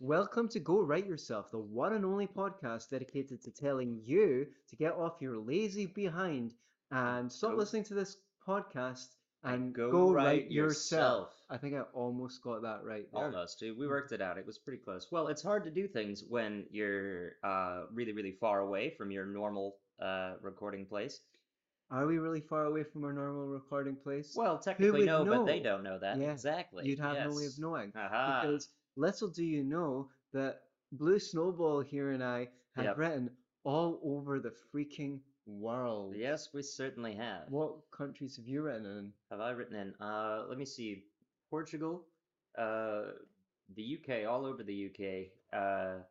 Welcome to Go Write Yourself, the one and only podcast dedicated to telling you to get off your lazy behind and stop Go- listening to this podcast and go go, write write yourself. yourself. I think I almost got that right there. Almost, dude. We worked it out. It was pretty close. Well, it's hard to do things when you're uh, really, really far away from your normal uh, recording place. Are we really far away from our normal recording place? Well, technically no, but they don't know that. Yeah, Exactly. You'd have no way of yes. knowing. Aha. Because little do you know that Blue Snowball here and I have Yep. written all over the freaking world. Yes, we certainly have. What countries have you written in? Have I written in? Uh, let me see. Portugal, uh, the UK, all over the UK, uh,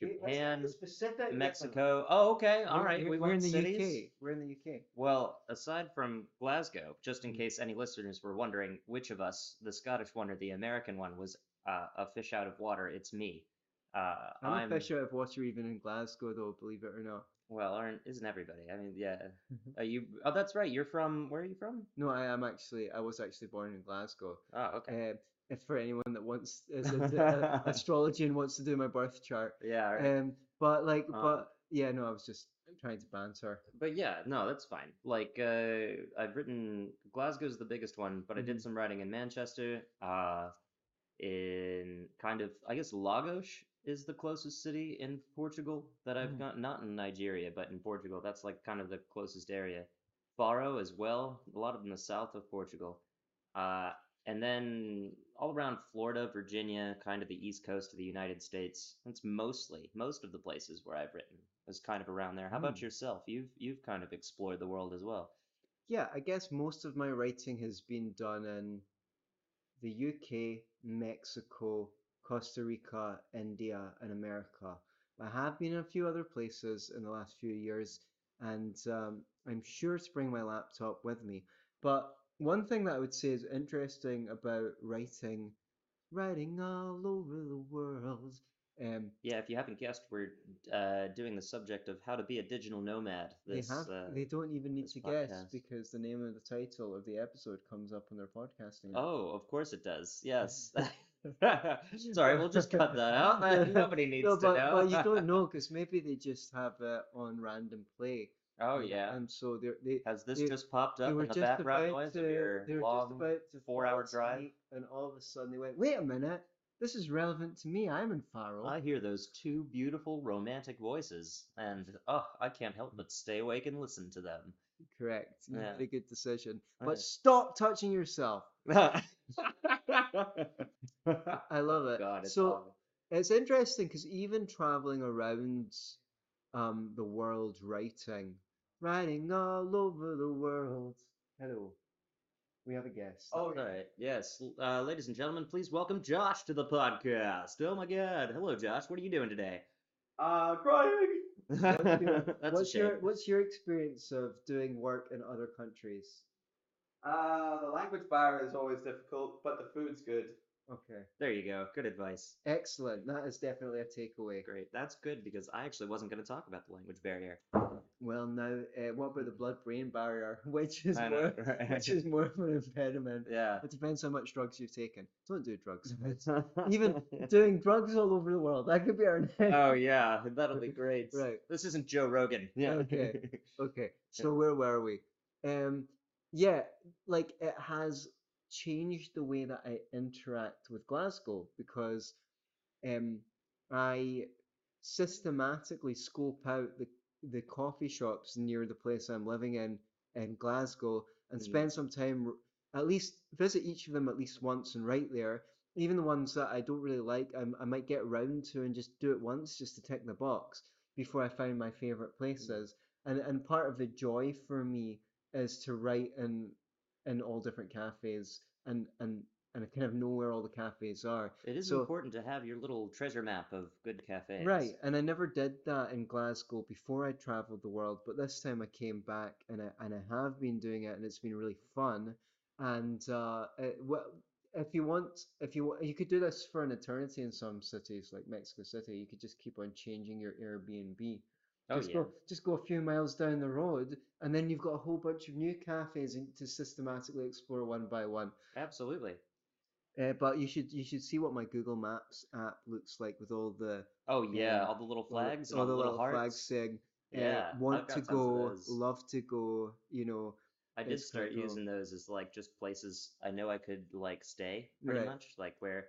Japan, specific Mexico. Oh, okay. All right. We we're in the cities. UK. We're in the UK. Well, aside from Glasgow, just in case any listeners were wondering which of us, the Scottish one or the American one, was uh, a fish out of water, it's me. Uh, I'm, a fish out of water even in Glasgow, though. Believe it or not. Well, aren't isn't everybody? I mean, yeah. Are you? Oh, that's right. You're from. Where are you from? No, I am actually. I was actually born in Glasgow. Oh, okay. Um, if for anyone that wants is into uh, astrology and wants to do my birth chart. yeah. right. Um, but like, Um, but yeah, no, I was just trying to banter. But yeah, no, that's fine. Like, uh, I've written Glasgow's the biggest one, but I Mhm. did some writing in Manchester. Uh, in kind of, I guess Lagos is the closest city in Portugal that I've Mm. got. Not in Nigeria, but in Portugal. That's like kind of the closest area. Faro as well. A lot of in the south of Portugal. Uh, and then all around Florida, Virginia, kind of the east coast of the United States. That's mostly most of the places where I've written is kind of around there. How about Hmm. yourself? You've you've kind of explored the world as well. Yeah, I guess most of my writing has been done in the UK, Mexico, Costa Rica, India, and America. I have been in a few other places in the last few years, and um, I'm sure to bring my laptop with me. But one thing that I would say is interesting about writing, writing all over the world. Um, Yeah, if you haven't guessed, we're uh, doing the subject of how to be a digital nomad. This they have, uh, they don't even need to guess because the name of the title of the episode comes up on their podcasting. Oh, of course it does. Yes. Sorry, we'll just cut that out. Nobody needs no, to know. but you don't know because maybe they just have it on random play. Oh and- yeah. And so they're, they Has this they- just popped up in the background noise to of your they long just about to four-hour drive? and all of a sudden they went, "Wait a minute, this is relevant to me. I'm in Faro." I hear those two beautiful romantic voices, and oh, I can't help but stay awake and listen to them. Correct. You Yeah. made a good decision. But stop touching yourself. I love it. God, it's so awful. it's interesting because even traveling around um the world writing, writing all over the world. Hello, we have a guest. All right. Yes. Uh, ladies and gentlemen, please welcome Josh to the podcast. Oh my God. Hello, Josh. What are you doing today? Uh, crying. What's your, That's what's a your shame. what's your experience of doing work in other countries? Uh, the language barrier is always difficult, but the food's good. Okay, There you go. Good advice. excellent. That is definitely a takeaway. Great. That's good because I actually wasn't going to talk about the language barrier. Well, now, uh, what about the blood-brain barrier, which is I know, more, right? which is more of an impediment? Yeah. It depends how much drugs you've taken. Don't do drugs. Even doing drugs all over the world. That could be our next. oh yeah, that'll be great. Right. This isn't Joe Rogan. Yeah. Okay. Okay. So where were we? Um, yeah, like it has changed the way that I interact with Glasgow because um, I systematically scope out the the coffee shops near the place I'm living in in Glasgow and Mm. spend some time at least visit each of them at least once and write there. Even the ones that I don't really like, I, I might get around to and just do it once just to tick the box before I find my favorite places. And and part of the joy for me is to write in in all different cafes and and and I kind of know where all the cafes are. It is So- important to have your little treasure map of good cafes. Right, and I never did that in Glasgow before I traveled the world, but this time I came back and I and I have been doing it, and it's been really fun. And uh, it, well, if you want, if you you could do this for an eternity in some cities like Mexico City, you could just keep on changing your Airbnb. Oh Just yeah. go, just go a few miles down the road, and then you've got a whole bunch of new cafes to systematically explore one by one. Absolutely. Uh, but you should you should see what my Google Maps app looks like with all the Oh yeah, um, all the little flags and all, the the little flags saying uh, Yeah, want to go, love to go. You know, I did start using those as like just places I know I could like stay pretty Right. much like where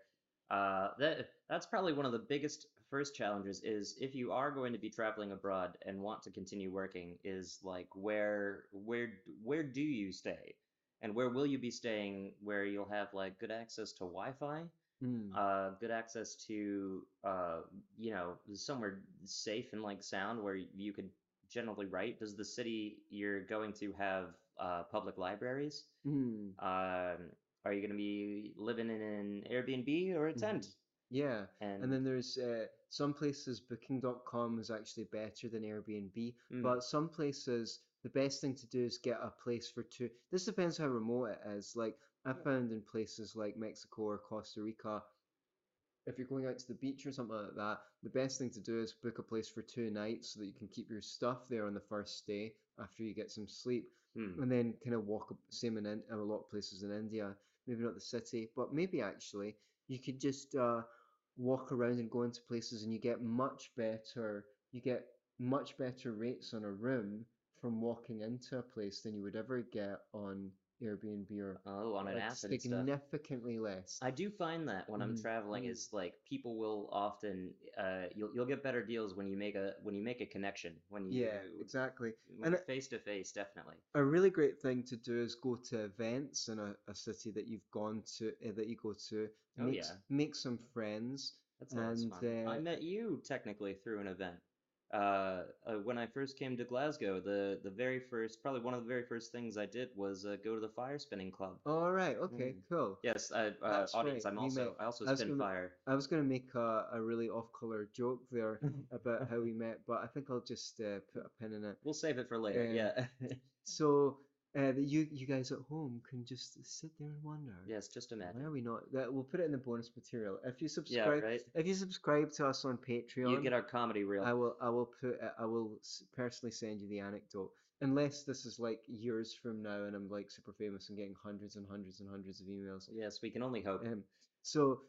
uh that that's probably one of the biggest first challenges is if you are going to be traveling abroad and want to continue working is like where where where do you stay? And where will you be staying where you'll have like good access to Wi-Fi mm, uh good access to uh you know somewhere safe and like sound where you could generally write? Does the city you're going to have uh public libraries mm, um are you going to be living in an airbnb or a Mhm. tent? Yeah. and, And then there's uh, some places Booking.com is actually better than Airbnb, Mm. but some places the best thing to do is get a place for two. This depends how remote it is. Like I found in places like Mexico or Costa Rica, if you're going out to the beach or something like that, the best thing to do is book a place for two nights so that you can keep your stuff there on the first day after you get some sleep, Hmm. and then kind of walk. up- Same in, in a lot of places in India, maybe not the city, but maybe actually you could just uh, walk around and go into places, and you get much better. You get much better rates on a room from walking into a place than you would ever get on Airbnb or oh on an like app significantly less. I do find that when I'm Mhm, traveling mhm. is like people will often uh you'll you'll get better deals when you make a when you make a connection when you Yeah, exactly. And face to face definitely A really great thing to do is go to events in a, a city that you've gone to, uh, that you go to. Oh, make, yeah. make some friends. That's And, fun. I uh, met you technically through an event. Uh, uh, when I first came to Glasgow, the the very first, probably one of the very first things I did was uh, go to the fire spinning club. All right. Okay. Mm. Cool. Yes, I, uh, audience. right, I'm also met- I also I spin gonna- fire. I was going to make a, a really off-color joke there about how we met, but I think I'll just uh, put a pin in it. We'll save it for later. Um, yeah. So uh, that you you guys at home can just sit there and wonder. yes, just imagine. Why are we not? That we'll put it in the bonus material. If you subscribe, Yeah, right. if you subscribe to us on Patreon, You get our comedy reel. I will I will put I will personally send you the anecdote. Unless this is like years from now and I'm like super famous and getting hundreds and hundreds and hundreds of emails. Yes, we can only hope. Um, so,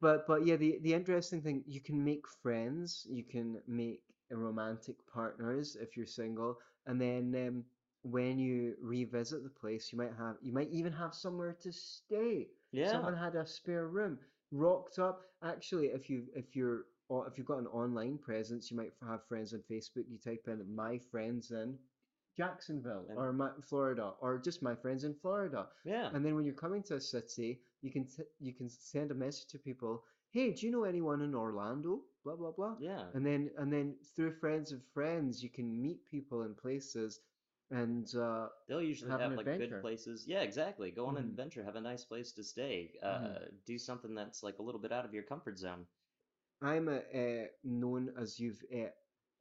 but but yeah, the the interesting thing you can make friends, you can make romantic partners if you're single, and then um, when you revisit the place, you might have you might even have somewhere to stay. yeah. Someone had a spare room, rocked up. Actually, if you if you're or if you've got an online presence, you might have friends on Facebook. You type in my friends in Jacksonville or my Florida or just my friends in Florida. yeah. And then when you're coming to a city, you can t- you can send a message to people. Hey, do you know anyone in Orlando? Blah blah blah. yeah. And then and then through friends of friends, you can meet people in places, and uh, They'll usually have have, like adventure. good places. Yeah, exactly. Go on an Mhm. adventure, have a nice place to stay. Uh, Mhm. do something that's like a little bit out of your comfort zone. I'm uh, uh, known as you've uh,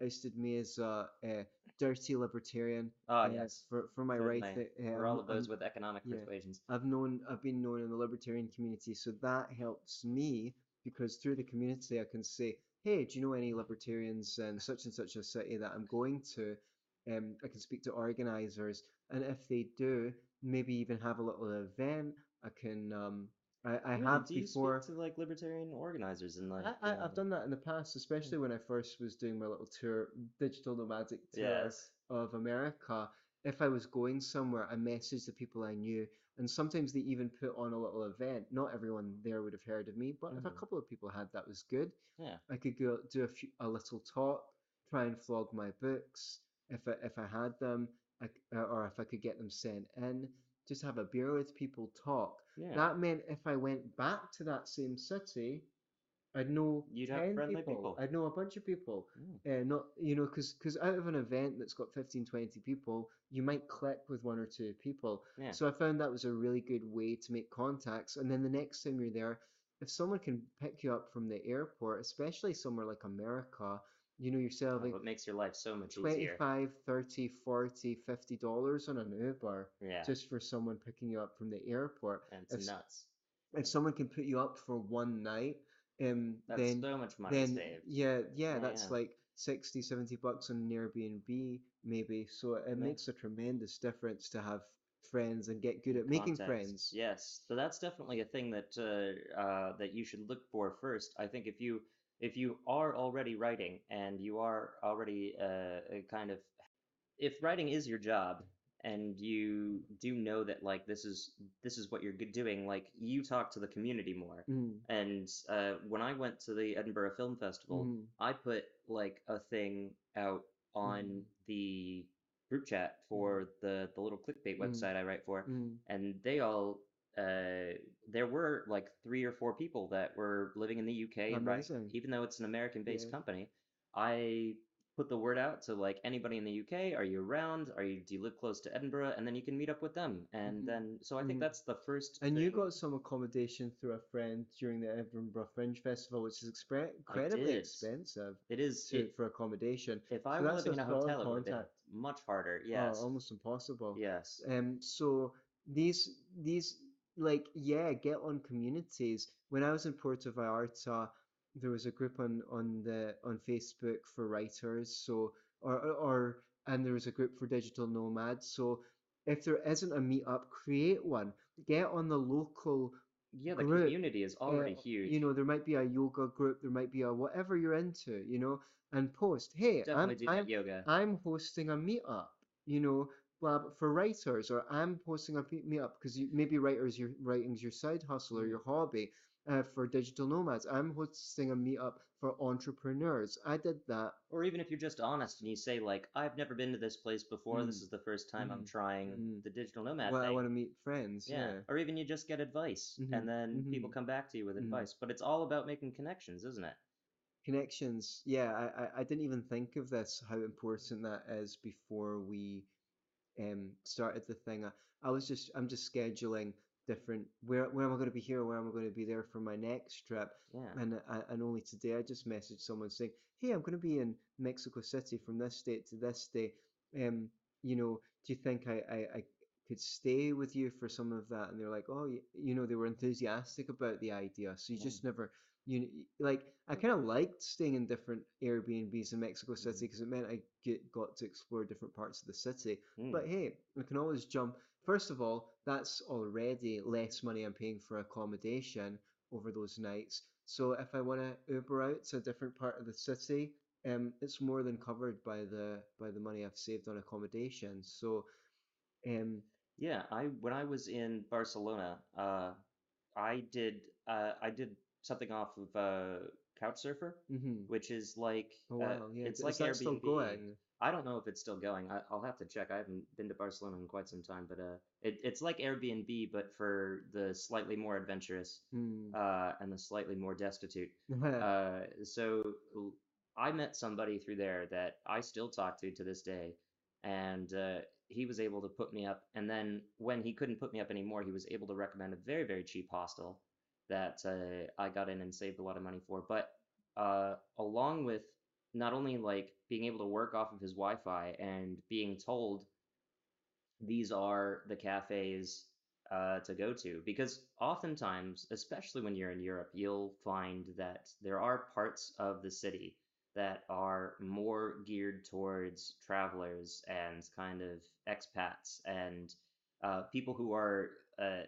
ousted me as a, uh dirty libertarian. Uh, yes. For for my Certainly. right. For all of those I'm- with economic yeah. persuasions. I've known I've been known in the libertarian community, so that helps me because through the community I can say, hey, do you know any libertarians in such and such a city that I'm going to? Um, I can speak to organizers, and if they do, maybe even have a little event. I can um, I, I Really? have do you before. speak to like libertarian organizers and like? I, I, uh, I've done that in the past, especially when I first was doing my little tour, digital nomadic tour Yes. of America. If I was going somewhere, I messaged the people I knew, and sometimes they even put on a little event. Not everyone there would have heard of me, but if a Mhm. couple of people had, that was good. Yeah. I could go do a few, a little talk, try and flog my books if I, if I had them, I uh, or if I could get them sent in. Just have a beer with people, talk. Yeah. That meant if I went back to that same city, I'd know You'd have 10 friendly people. people. I'd know a bunch of people. Mm. Uh, not you know, because because out of an event that's got 15, 20 people, you might click with one or two people. Yeah. So I found that was a really good way to make contacts. And then the next time you're there, if someone can pick you up from the airport, especially somewhere like America, you know, you're Oh, saving it makes your life so much easier. 25, 30, 40, 50 dollars on an Uber Yeah. just for someone picking you up from the airport. and it's nuts. If someone can put you up for one night, um, That's then so much money then saved. yeah, yeah, Yeah, that's yeah. like 60, 70 bucks on an Airbnb maybe. So it Yeah. makes a tremendous difference to have friends and get good at making friends. Yes, so that's definitely a thing that uh, uh, that you should look for first. I think if you if you are already writing and you are already uh, a kind of if writing is your job and you do know that like this is this is what you're doing, like you talk to the community more. Mm, And uh, when I went to the Edinburgh Film Festival, mm, I put like a thing out on Mhm. the group chat for the the little clickbait Mm. website I write for, mm. and they all uh, there were like three or four people that were living in the UK and writing, even though it's an American-based Yeah. company. I put the word out to like anybody in the UK. Are you around? Are you do you live close to Edinburgh? And then you can meet up with them. And Mhm. then so I think Mhm. that's the first. And you thing. got some accommodation through a friend during the Edinburgh Fringe Festival, which is expre- incredibly expensive it is to, it, for accommodation. if I so were that's living in a hotel, it would much harder. Oh, Yes. almost impossible. Yes. Um, so these these like yeah, get on communities. When I was in Puerto Vallarta, there was a group on on the on Facebook for writers. So or or and there was a group for digital nomads. So if there isn't a meetup, create one. Get on the local. Yeah, the group, community is already uh, huge. You know, there might be a yoga group. There might be a whatever you're into. You know, and post. Hey, Definitely I'm I'm yoga. I'm hosting a meetup, you know, blah, for writers, or I'm hosting a pe- meetup because you, maybe writers, your writing's your side hustle or Mm. your hobby. Uh, for digital nomads, I'm hosting a meetup for entrepreneurs. I did that. Or even if you're just honest and you say like, I've never been to this place before. This Mm. is the first time I'm Mhm. trying Mhm. the digital nomad Well, I want to meet friends. yeah. Yeah. Or even you just get advice Mhm, and then people mhm, come back to you with mhm. advice. But it's all about making connections, isn't it? Connections. Yeah, I, I, I didn't even think of this, how important that is before we um started the thing. I, I was just I'm just scheduling different where where am I going to be here, where am I going to be there for my next trip. Yeah. And I, and only today I just messaged someone saying, "Hey, I'm going to be in Mexico City from this date to this day. Um, you know, do you think I, I, I could stay with you for some of that?" And they're like, "Oh, you, you know, they were enthusiastic about the idea. So you Mm. just never, you like, I kind of liked staying in different Airbnbs in Mexico City because it meant I get got to explore different parts of the city. Mm. But hey, we can always jump. First of all, that's already less money I'm paying for accommodation over those nights. So if I want to Uber out to a different part of the city, um, it's more than covered by the by the money I've saved on accommodation. So, um, Yeah, I when I was in Barcelona, uh, I did uh, I did something off of uh, Couchsurfer, mhm. which is like oh uh, wow, yeah, it's is like that still Airbnb. going? I don't know if it's still going. I, I'll have to check. I haven't been to Barcelona in quite some time, but uh, it, it's like Airbnb, but for the slightly more adventurous Hmm. uh, and the slightly more destitute. Uh, so I met somebody through there that I still talk to to this day, and uh, he was able to put me up. And then when he couldn't put me up anymore, he was able to recommend a very very cheap hostel that uh, I got in and saved a lot of money for. But uh, along with not only like being able to work off of his Wi-Fi and being told these are the cafes uh, to go to because oftentimes, especially when you're in Europe, you'll find that there are parts of the city that are more geared towards travelers and kind of expats and uh, people who are uh,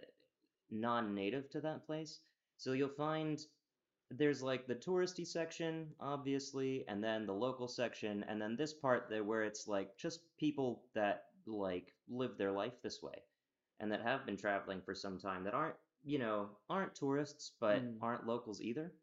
non-native to that place. So you'll find there's like the touristy section, obviously, and then the local section, and then this part there where it's like just people that like live their life this way and that have been traveling for some time that aren't, you know, aren't tourists but Mm. aren't locals either.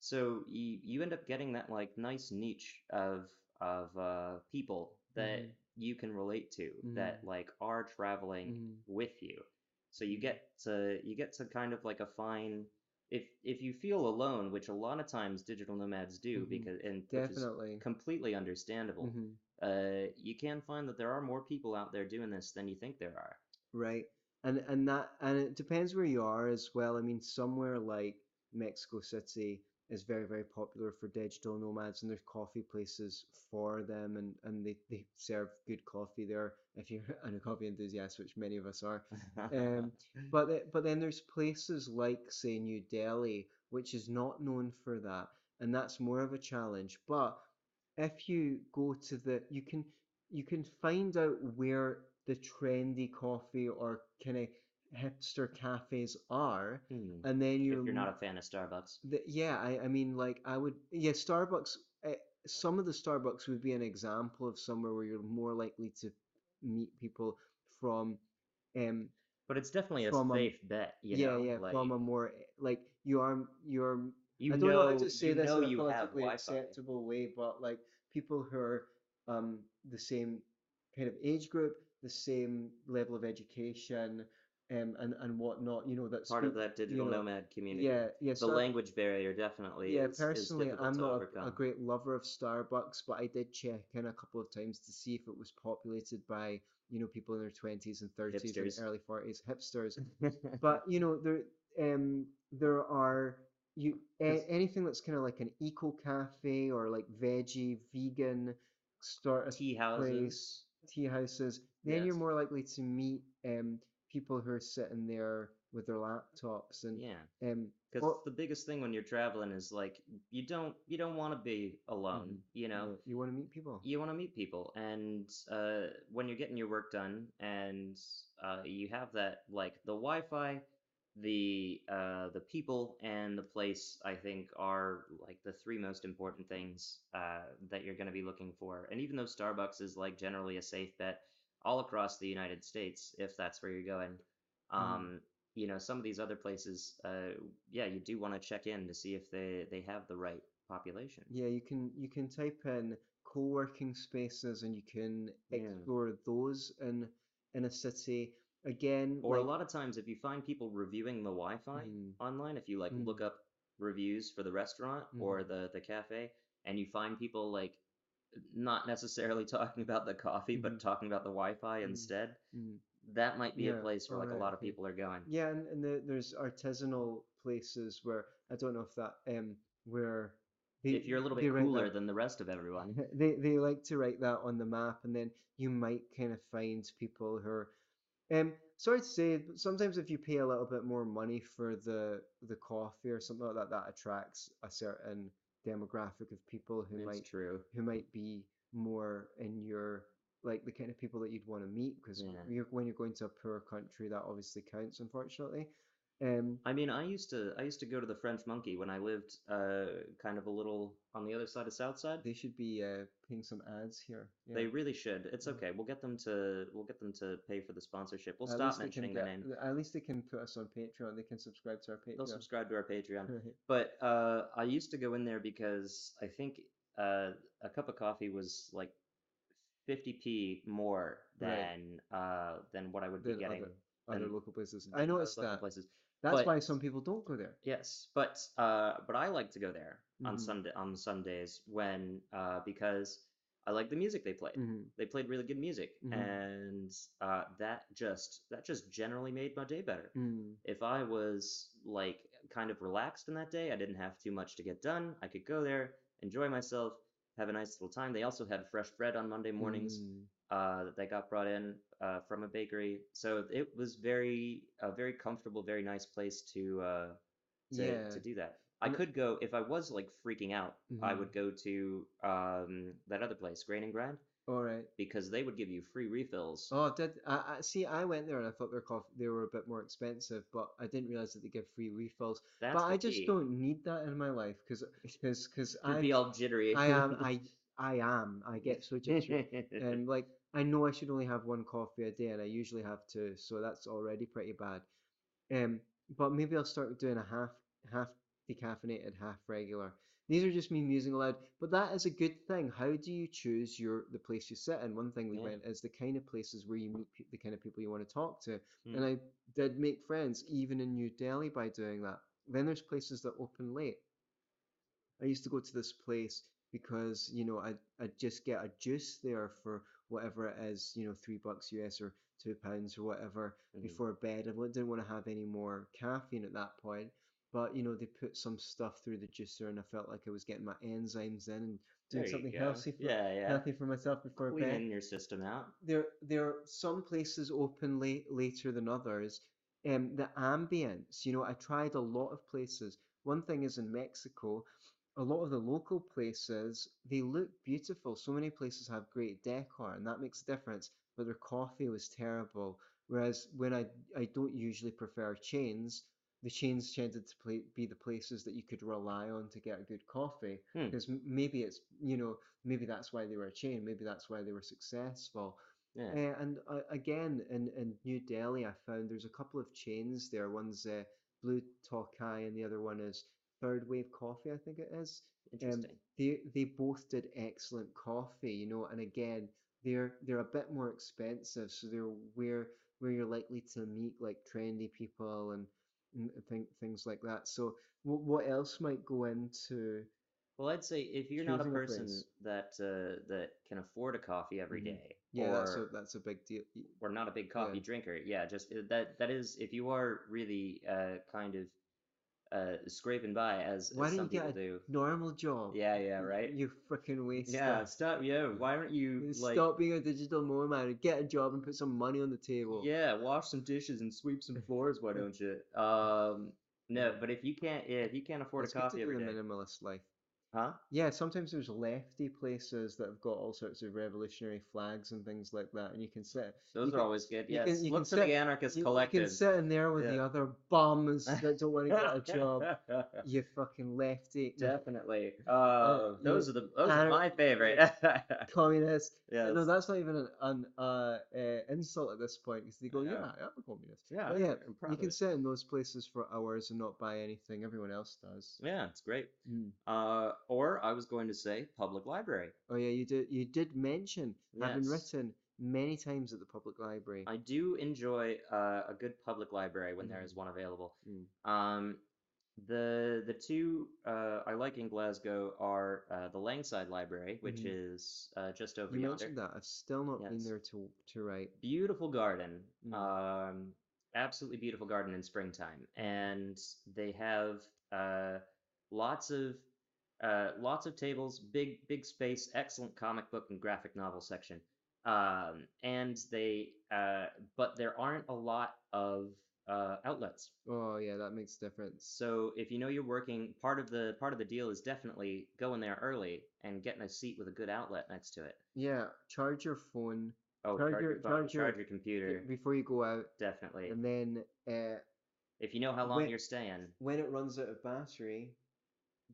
So you you end up getting that like nice niche of of uh, people that Mhm. you can relate to that like are traveling Mhm. with you. So you get to you get to kind of like a fine if if you feel alone, which a lot of times digital nomads do Mhm. because and which is Definitely. completely understandable. Mhm. Uh, you can find that there are more people out there doing this than you think there are. Right. And and that and it depends where you are as well. I mean, somewhere like Mexico City is very, very popular for digital nomads and there's coffee places for them and, and they, they serve good coffee there if you're a coffee enthusiast, which many of us are. Um, but but then there's places like say New Delhi, which is not known for that, and that's more of a challenge. But if you go to the, you can you can find out where the trendy coffee or kind of hipster cafes are, Hmm. and then you're If you're not a fan of Starbucks. the, yeah, I, I mean, like I would, yeah, Starbucks. Uh, some of the Starbucks would be an example of somewhere where you're more likely to meet people from, um, But it's definitely a from a- safe bet, you yeah, know. yeah, like, from a more eh, like you are you're. you I don't know how to say you this in a politically acceptable way, but like people who are um the same kind of age group, the same level of education, um, and and whatnot. You know, that's Part of that digital know, nomad community. Yeah, yeah. The Star- language barrier definitely yeah, is, is personally, difficult I'm not a, a great lover of Starbucks, but I did check in a couple of times to see if it was populated by, you know, people in their 20s and 30s Hipsters. and early 40s, hipsters. But, you know, there um there are you a, anything that's kind of like an eco cafe or like veggie, vegan start tea place, houses. tea houses, then you're more likely to meet um people who are sitting there with their laptops and Yeah, um because well, the biggest thing when you're traveling is like you don't you don't want to be alone. Mhm. You know, you want to meet people. you want to meet people and uh, when you're getting your work done and uh, you have that like the wi-fi the uh, the people and the place i think are like the three most important things uh, that you're going to be looking for and even though starbucks is like generally a safe bet all across the united states if that's where you're going um, you know some of these other places uh, yeah you do want to check in to see if they they have the right population Yeah, you can you can type in co-working spaces and you can Yeah. explore those in in a city. Again, Or like, a lot of times, if you find people reviewing the Wi-Fi Mm. online, if you like Mm. look up reviews for the restaurant or the the cafe, and you find people like not necessarily talking about the coffee, Mhm. but talking about the Wi-Fi Mm. instead, mm, that might be a place where like a lot of people are going. yeah, and, and the, there's artisanal places where I don't know if that um where they, if you're a little bit cooler that- than the rest of everyone, they they like to write that on the map, and then you might kind of find people who are. Um, sorry to say, but sometimes if you pay a little bit more money for the the coffee or something like that, that attracts a certain demographic of people who might true. who might be more in your like the kind of people that you'd want to meet because Yeah. you're when you're going to a poor country that obviously counts unfortunately. Um, I mean, I used to I used to go to the French Monkey when I lived uh kind of a little on the other side of Southside. they should be uh, paying some ads here. Yeah. They really should. It's okay. We'll get them to we'll get them to pay for the sponsorship. We'll At stop least they can mentioning their get- name. At least they can put us on Patreon. They can subscribe to our Patreon. They'll subscribe to our Patreon. But uh, I used to go in there because I think uh, a cup of coffee was like 50p more Right. than uh, than what I would be Than getting. other, other local places. I noticed that. places. That's but- why some people don't go there. Yes, but uh, but I like to go there on Mhm. Sunday on Sundays when uh, because I like the music they played. Mhm. They played really good music, Mhm. and uh, that just that just generally made my day better. Mm. if I was like kind of relaxed in that day, I didn't have too much to get done. I could go there, enjoy myself, have a nice little time. They also had fresh bread on Monday mornings Mm. uh, that they got brought in uh, from a bakery, so it was very a very comfortable, very nice place to uh, to, Yeah. to do that. I could go if I was like freaking out. I Mhm. would go to um, that other place, Grain and Grind, All right. because they would give you free refills. Oh, did I, I see? I went there and I thought their coffee they were a bit more expensive, but I didn't realize that they give free refills. That's but I just key. don't need that in my life because because because I be all jittery. I am I I am I get so jittery. and like I know I should only have one coffee a day, and I usually have two, so that's already pretty bad. Um, but maybe I'll start doing a half half decaffeinated, half regular. These are just me musing aloud, but that is a good thing. How do you choose your the place you sit in? One thing we Yeah. went is the kind of places where you meet pe- the kind of people you want to talk to, Mm. and I did make friends even in New Delhi by doing that. Then there's places that open late. I used to go to this place because you know I I just get a juice there for whatever it is, you know, three bucks US or two pounds or whatever Mhm. before bed. I didn't want to have any more caffeine at that point, but you know they put some stuff through the juicer, and I felt like I was getting my enzymes in and doing something go. healthy for Yeah, yeah. healthy for myself before bed Cleaning your system out. there there are some places open late later than others. Um, the ambience, you know, I tried a lot of places. One thing is in Mexico, a lot of the local places they look beautiful. So many places have great decor, and that makes a difference. but their coffee was terrible. Whereas when I I don't usually prefer chains, the chains tended to play, be the places that you could rely on to get a good coffee. Hmm. Because maybe it's you know maybe that's why they were a chain, maybe that's why they were successful. Yeah. Uh, and uh, again, in, in New Delhi, I found there's a couple of chains there. One's uh, Blue Tokai, and the other one is Third Wave Coffee, I think it is. Um, Interesting. they they both did excellent coffee, you know. And again, they're they're a bit more expensive, so they're where where you're likely to meet like trendy people and, and think things like that. So what what else might go into? Well, I'd say if you're not a a person place. that uh, that can afford a coffee every Mhm. day, Yeah, that's a that's a big deal. Or not a big coffee Yeah. drinker, yeah, just uh, that that is if you are really uh, kind of uh, scraping by as, Why as don't some you get people do. Normal job. Yeah, yeah, right. You freaking waste. Yeah, stop. Yeah, why aren't you like? Stop being a digital nomad and get a job and put some money on the table. Yeah, wash some dishes and sweep some floors. Why don't you? Um, no, but if you can't, yeah, if you can't afford It's a coffee every day, a minimalist life. Huh? Yeah, sometimes there's lefty places that have got all sorts of revolutionary flags and things like that, and you can sit. Those are can- always good. you Yes, can- you look can sit- the anarchist You, you can sit in there with the other bums that don't want to get a job. You fucking lefty. Definitely. Uh, you- those are the those are my favorite. Communist. yes. No, that's not even an, an uh, uh, insult at this point because they go, Yeah. yeah, I'm a communist. yeah, But yeah, you can sit in those places for hours and not buy anything. Everyone else does. Yeah, it's great. Mm. Uh, or I was going to say public library. Oh yeah, you did. You did mention having Yes. written many times at the public library. I do enjoy uh, a good public library when there Mhm. is one available. Mm. Um, the the two uh, I like in Glasgow are uh, the Langside Library, which Mhm. is uh, just over You yonder. mentioned that. I've still not been there to to write. Beautiful garden. Mm. Um, absolutely beautiful garden in springtime, and they have uh, lots of uh, lots of tables, big big space, excellent comic book and graphic novel section. Um, and they uh, but there aren't a lot of uh, outlets. Oh yeah, that makes a difference. So if you know you're working, part of the part of the deal is definitely going there early and getting a seat with a good outlet next to it. Yeah, charge your phone Oh, Charge charge, your- your phone, charge charge your- your computer, before you go out, definitely. and then uh, If you know how long when- you're staying, when it runs out of battery,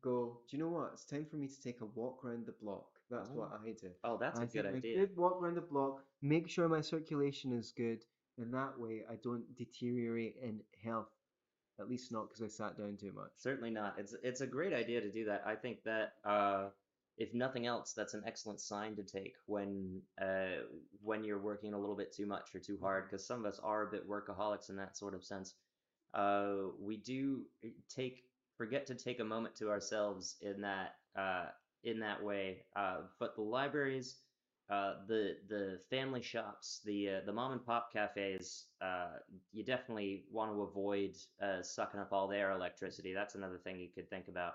go. Do you know what? It's time for me to take a walk around the block. That's what Oh, I do. oh, that's I a good idea. good walk around the block. Make sure my circulation is good, and that way I don't deteriorate in health. At least not because I sat down too much. Certainly not. It's it's a great idea to do that. I think that uh, if nothing else, that's an excellent sign to take when uh, when you're working a little bit too much or too hard. Because some of us are a bit workaholics in that sort of sense. Uh, we do take forget to take a moment to ourselves in that uh, in that way. Uh, but the libraries, uh, the the family shops, the uh, the mom and pop cafes, uh, you definitely want to avoid uh, sucking up all their electricity. That's another thing you could think about.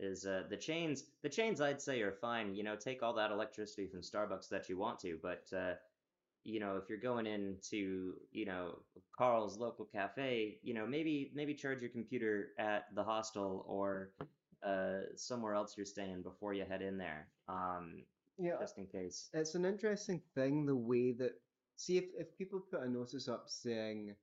Is the chains? The chains I'd say are fine. You know, take all that electricity from Starbucks that you want to, but you know, if you're going into you know Carl's local cafe, you know, maybe maybe charge your computer at the hostel or uh, somewhere else you're staying before you head in there, um, Yeah, just in case. it's an interesting thing the way that see if, if people put a notice up saying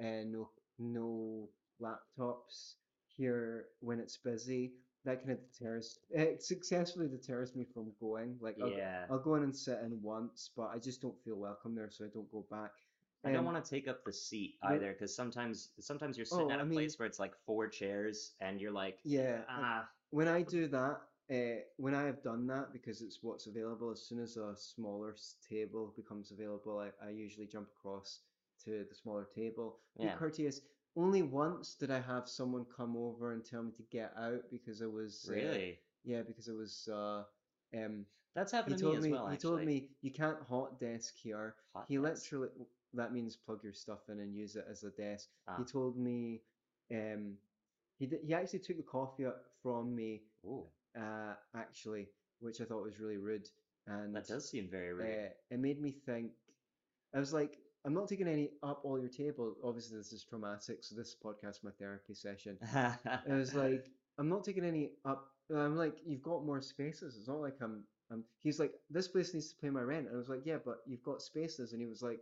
uh, no no laptops here when it's busy that kind of deters it successfully deters me from going like I'll, Yeah. I'll go in and sit in once but I just don't feel welcome there so I don't go back. I don't Um, want to take up the seat either, because sometimes sometimes you're sitting Oh, at a I mean- place where it's like four chairs, and you're like, yeah ah, when I do that uh, when I have done that because it's what's available as soon as a smaller table becomes available I, I usually jump across to the smaller table be Yeah. courteous only once did I have someone come over and tell me to get out because I was uh, really? yeah because it was uh um That's he happened to me told as me well. he told actually. me you can't hot desk here Hot he desk. literally that means plug your stuff in and use it as a desk he Ah. told me um he did, he actually took the coffee up from me uh, actually, which I thought was really rude. And that does seem very rude. uh, it made me think. I was like, I'm not taking any up all your table. Obviously, this is traumatic, so this podcast my therapy session. It was like, I'm not taking any up I'm like, you've got more spaces. It's not like I'm. I'm. He's like, this place needs to pay my rent, and I was like, yeah, but you've got spaces. And he was like,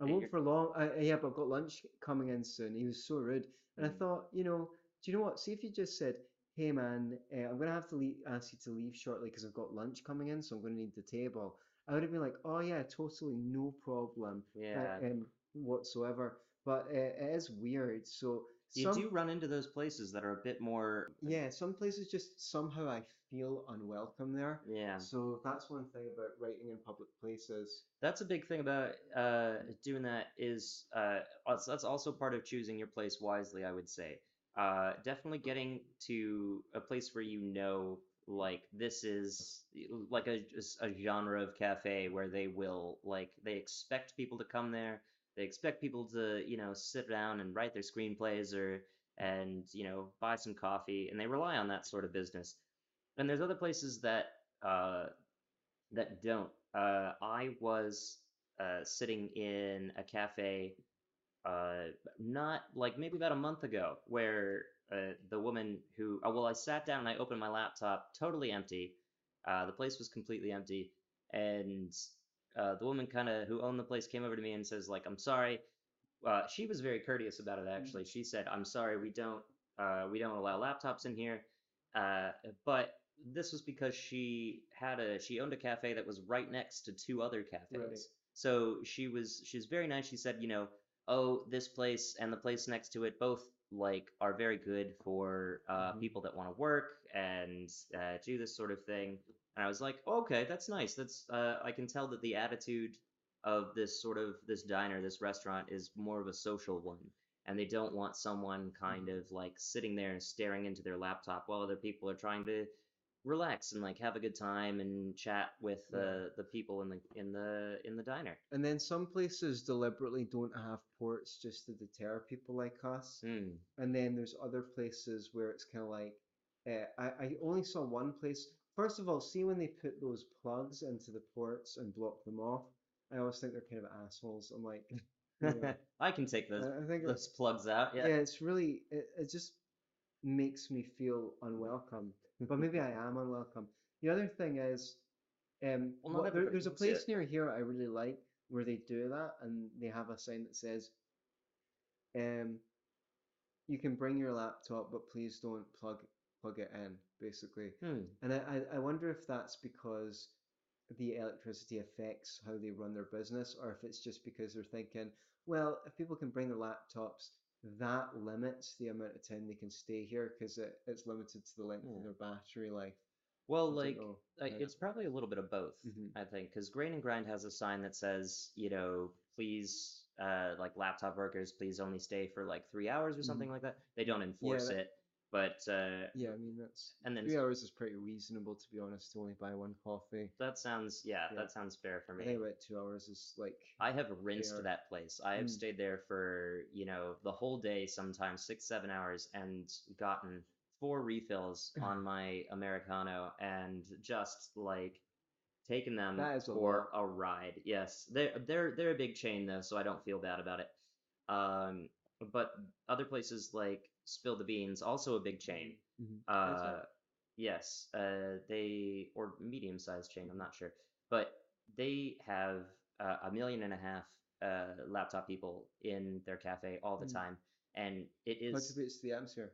I won't you're- for long. I, I- yeah, but I've got lunch coming in soon. He was so rude, and I Mm. thought, you know, do you know what? See if you just said, hey man, uh, I'm gonna have to leave, ask you to leave shortly because I've got lunch coming in, so I'm gonna need the table. I would have been like, oh yeah, totally, no problem, uh, Yeah. um, whatsoever. But uh, it is weird. So You some, do run into those places that are a bit more. yeah, some places just somehow I feel unwelcome there. Yeah. So that's one thing about writing in public places. That's a big thing about uh, doing that is uh, that's also part of choosing your place wisely, I would say. Uh, definitely getting to a place where you know, like, this is like a, a genre of cafe where they will, like, they expect people to come there. They expect people to, you know, sit down and write their screenplays or, and, you know, buy some coffee, and they rely on that sort of business. And there's other places that, uh, that don't. Uh, I was uh, sitting in a cafe, uh, not like maybe about a month ago, where uh, the woman who, oh, well, I sat down and I opened my laptop, totally empty. Uh, the place was completely empty, and uh, the woman kind of who owned the place came over to me and says like, "I'm sorry." Uh, she was very courteous about it actually. She said, "I'm sorry, we don't uh, we don't allow laptops in here." Uh, but this was because she had a she owned a cafe that was right next to two other cafes. Right. So she was she was very nice. She said, you know, oh, this place and the place next to it both like are very good for uh, Mhm. people that want to work and uh, do this sort of thing. And I was like, okay, that's nice. That's uh, I can tell that the attitude of this sort of this diner, this restaurant, is more of a social one. And they don't want someone kind of like sitting there and staring into their laptop while other people are trying to relax and like have a good time and chat with the the people in the in the in the diner. And then some places deliberately don't have ports just to deter people like us. Mm. And then there's other places where it's kind of like, uh, I, I only saw one place. First of all, see when they put those plugs into the ports and block them off. I always think they're kind of assholes. I'm like, you know, I can take those I think those plugs out. yeah, Yeah. it's really it, it just makes me feel unwelcome. But maybe I am unwelcome. The other thing is, um, Well, what- there, there's a place near here I really like where they do that, and they have a sign that says, um, "You can bring your laptop, but please don't plug plug it in." Basically, Hmm. and I, I, I wonder if that's because the electricity affects how they run their business, or if it's just because they're thinking, well, if people can bring their laptops, that limits the amount of time they can stay here because it, it's limited to the length Yeah. of their battery life. Well, like, know. Yeah. it's probably a little bit of both. Mhm. I think because Grain and Grind has a sign that says, you know, please, uh, like laptop workers, please only stay for like three hours or something like that. They don't enforce that- it, but uh, Yeah, I mean that's and then three hours is pretty reasonable to be honest. To only buy one coffee. that sounds yeah, Yeah. that sounds fair for I me. think about two hours is like I have rinsed that place. I have Mm. stayed there for, you know, the whole day, sometimes six, seven hours, and gotten four refills on my Americano and just like taken them is a for a ride. Yes. They're they're they're a big chain though, so I don't feel bad about it. Um but other places like Spill the Beans, also a big chain. Mhm. Uh, yes, uh, they or medium-sized chain. I'm not sure, but they have uh, a million and a half uh, laptop people in their cafe all the Mm. time, and it is contributes to the atmosphere.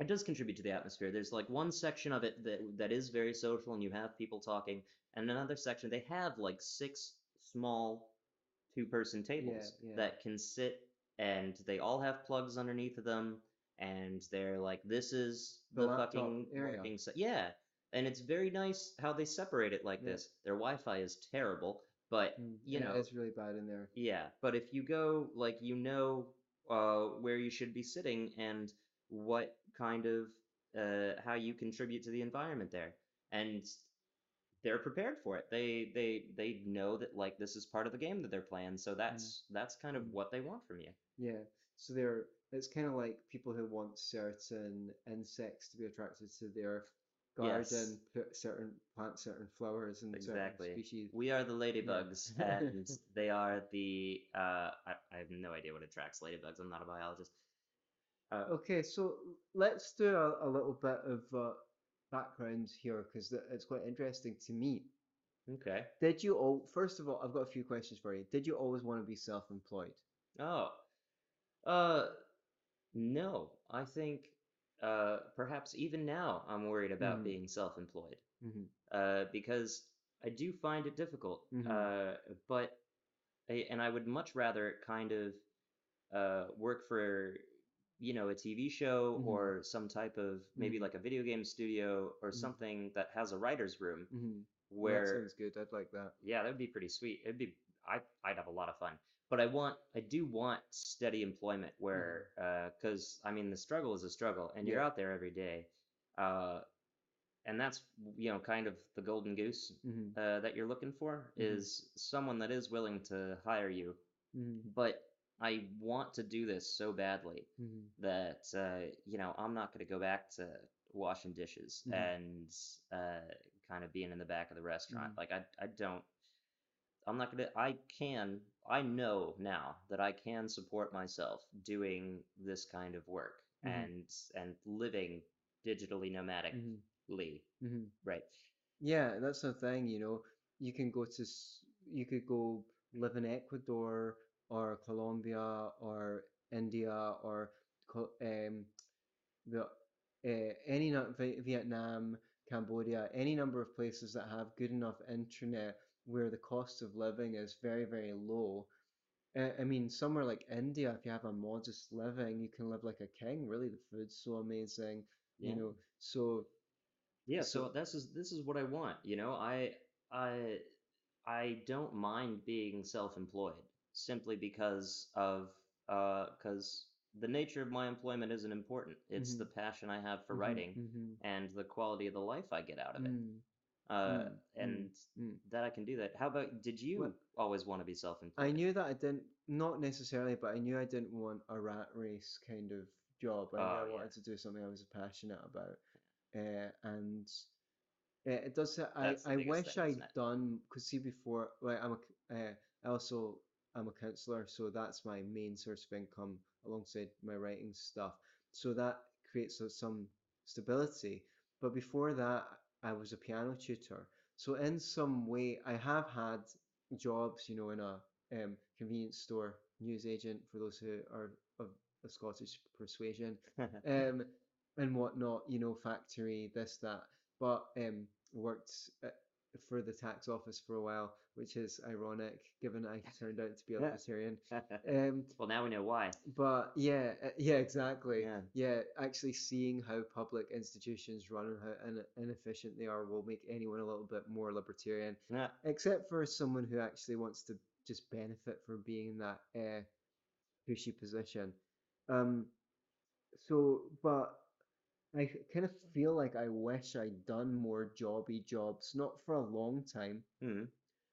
it does contribute to the atmosphere. There's like one section of it that that is very social, and you have people talking, and another section they have like six small two-person tables yeah. that can sit, and they all have plugs underneath of them, and they're like, "This is The the, fucking area. working se-" Yeah, and it's very nice how they separate it like Yeah. this. Their Wi-Fi is terrible, but Mm, you yeah, know, it's really bad in there. yeah, but if you go, like, you know uh, where you should be sitting and what kind of, uh, how you contribute to the environment there. And they're prepared for it. They, they, they know that, like, this is part of the game that they're playing, so that's, that's kind of Mm. what they want from you. Yeah. So they're it's kind of like people who want certain insects to be attracted to their garden, Yes. put certain plant certain flowers and Exactly. certain species. We are the ladybugs, and they are the, uh, I, I have no idea what attracts ladybugs. I'm not a biologist. Uh, Okay, so let's do a, a little bit of uh, background here because it's quite interesting to me. Okay. Did you all? First of all, I've got a few questions for you. Did you always want to be self-employed? Oh. Uh, no. I think uh, perhaps even now I'm worried about Mhm. being self-employed. hmm Uh, because I do find it difficult. Mhm. Uh, but I, and I would much rather kind of uh, work for, you know, a TV show Mhm. or some type of maybe Mhm. like a video game studio or something that has a writer's room hmm that where sounds good. I'd like that. yeah, that would be pretty sweet. It'd be I I'd have a lot of fun. But I want I do want steady employment where uh 'cause I mean the struggle is a struggle and you're Yeah. out there every day. Uh and that's you know kind of the golden goose hmm uh, that you're looking for Mhm. is someone that is willing to hire you. hmm But I want to do this so badly hmm that uh, you know I'm not going to go back to washing dishes and uh, kind of being in the back of the restaurant. Like I I don't I'm not gonna I can I know now that I can support myself doing this kind of work Mhm. and and living digitally nomadically. hmm hmm Right. Yeah, that's the thing, you know. You can go to, you could go live in Ecuador or Colombia or India or um, the uh, any Vietnam, Cambodia, any number of places that have good enough internet where the cost of living is very, very low. Uh, I mean, somewhere like India, if you have a modest living, you can live like a king. Really, the food's so amazing, you know. So, Yeah, so so this is this is what I want, you know. I I I don't mind being self-employed simply because of uh because the nature of my employment isn't important. It's the mhm, passion I have for mhm, writing mhm, and the quality of the life I get out of it. Mm, Uh mm, and mm. that I can do that. How about did Well, you always want to be self-employed? I knew that I didn't, not necessarily, but I knew I didn't want a rat race kind of job. I knew I Oh yeah. wanted to do something I was passionate about. Uh, and uh, it does, I, That's I wish thing, I'd done, because see before, like I'm a, uh, I also, I'm a counselor, so that's my main source of income alongside my writing stuff. So that creates some stability. But before that, I was a piano tutor. So in some way, I have had jobs, you know, in a um, convenience store, news agent for those who are of a Scottish persuasion, um, and whatnot, you know, factory, this, that. But um, worked uh, for the tax office for a while, which is ironic given I turned out to be a libertarian. Um, Well, now we know why. but yeah, uh, yeah, exactly. Yeah. Yeah, actually seeing how public institutions run and how in inefficient they are will make anyone a little bit more libertarian, Yeah. except for someone who actually wants to just benefit from being in that uh, pushy position. Um, so, but I kind of feel like I wish I'd done more jobby jobs, not for a long time, Hmm.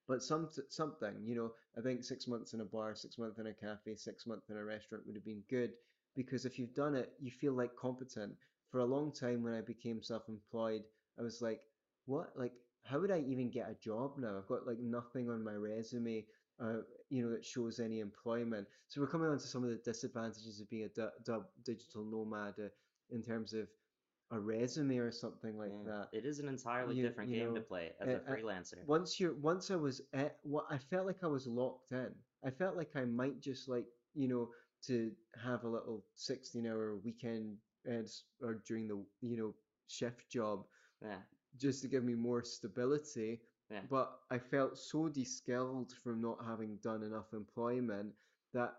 but some something, you know, I think six months in a bar, six months in a cafe, six months in a restaurant would have been good because if you've done it, you feel like competent. For a long time when I became self-employed, I was like, what? Like, how would I even get a job now? I've got like nothing on my resume, uh, you know, that shows any employment. So we're coming on to some of the disadvantages of being a di di- digital nomad uh, in terms of a resume or something like Yeah. that. It is an entirely You different you game to play as a freelancer. once you're once I was at what I felt like I was locked in. I felt like I might just like you know to have a little 16 hour weekend and or during the you know shift job Yeah. just to give me more stability. Yeah. But I felt so de-skilled from not having done enough employment that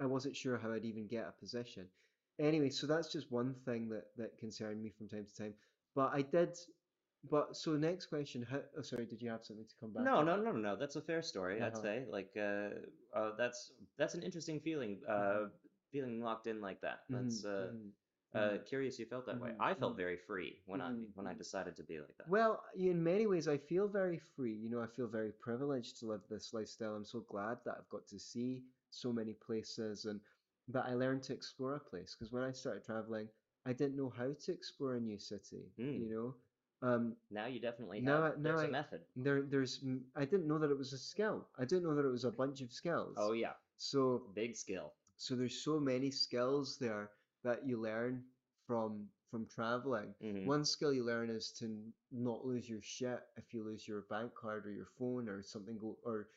I wasn't sure how I'd even get a position. Anyway, so that's just one thing that that concerned me from time to time. But I did. But so next question. How? Oh, sorry. Did you have something to come back No, no, no, no, no. That's a fair story, I'd Uh-huh. say. Like, uh, uh, that's that's an interesting feeling. Uh, Mhm. feeling locked in like that. That's Mhm, uh, mhm, uh, mhm, curious you felt that way. mhm, I felt mhm, very free when I mhm, when I decided to be like that. Well, in many ways, I feel very free. You know, I feel very privileged to live this lifestyle. I'm so glad that I've got to see so many places and that I learned to explore a place. Because when I started traveling, I didn't know how to explore a new city. Hmm. You know, um, Now you definitely now have. Now There's a I method. there there's I didn't know that it was a skill. I didn't know that it was a bunch of skills. Oh yeah, So big skill. so there's so many skills there that you learn from from traveling. Mhm. One skill you learn is to not lose your shit if you lose your bank card or your phone or something go or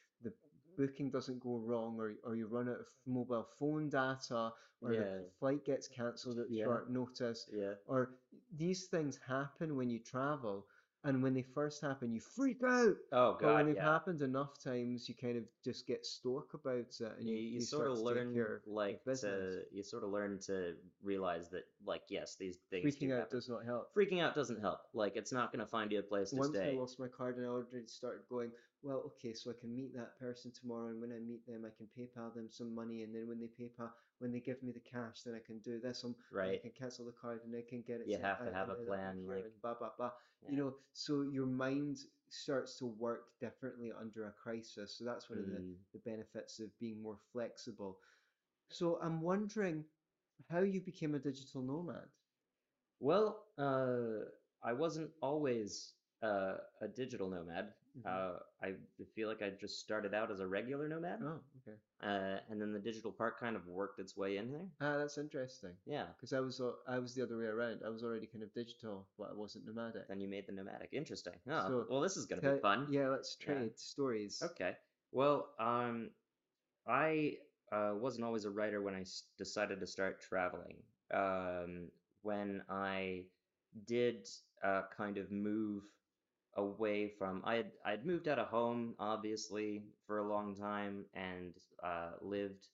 booking doesn't go wrong or or you run out of mobile phone data or Yeah. the flight gets cancelled at Yeah. short notice Yeah. or these things happen when you travel and when they first happen you freak out Oh god but when they've yeah. happened enough times you kind of just get stoic about it and you, you, you sort of start to take learn of like business. to you sort of learn to realize that like yes these things do freaking out happen. does not help freaking out doesn't help like it's not going to find you a place to stay. Once I lost my card and I already started going, well, okay, so I can meet that person tomorrow, and when I meet them, I can PayPal them some money, and then when they PayPal, when they give me the cash, then I can do this. Um, and I can cancel the card, and I can get it. You have to have a plan, like- blah blah blah. You know, so your mind starts to work differently under a crisis. So that's one of the Mm. the benefits of being more flexible. So I'm wondering how you became a digital nomad. well uh i wasn't always uh, a digital nomad Mhm. uh i feel like i just started out as a regular nomad Oh, okay. uh and then the digital part kind of worked its way in there Ah, that's interesting. yeah Because I was I was the other way around. I was already kind of digital, but I wasn't nomadic. then you made the nomadic interesting oh So, well this is going to Tell- be fun Yeah, let's Yeah. trade stories. Okay. Well, um, I uh, wasn't always a writer when I s- decided to start traveling. Um, when I did uh, kind of move away from, I had I'd moved out of home, obviously, for a long time, and uh, lived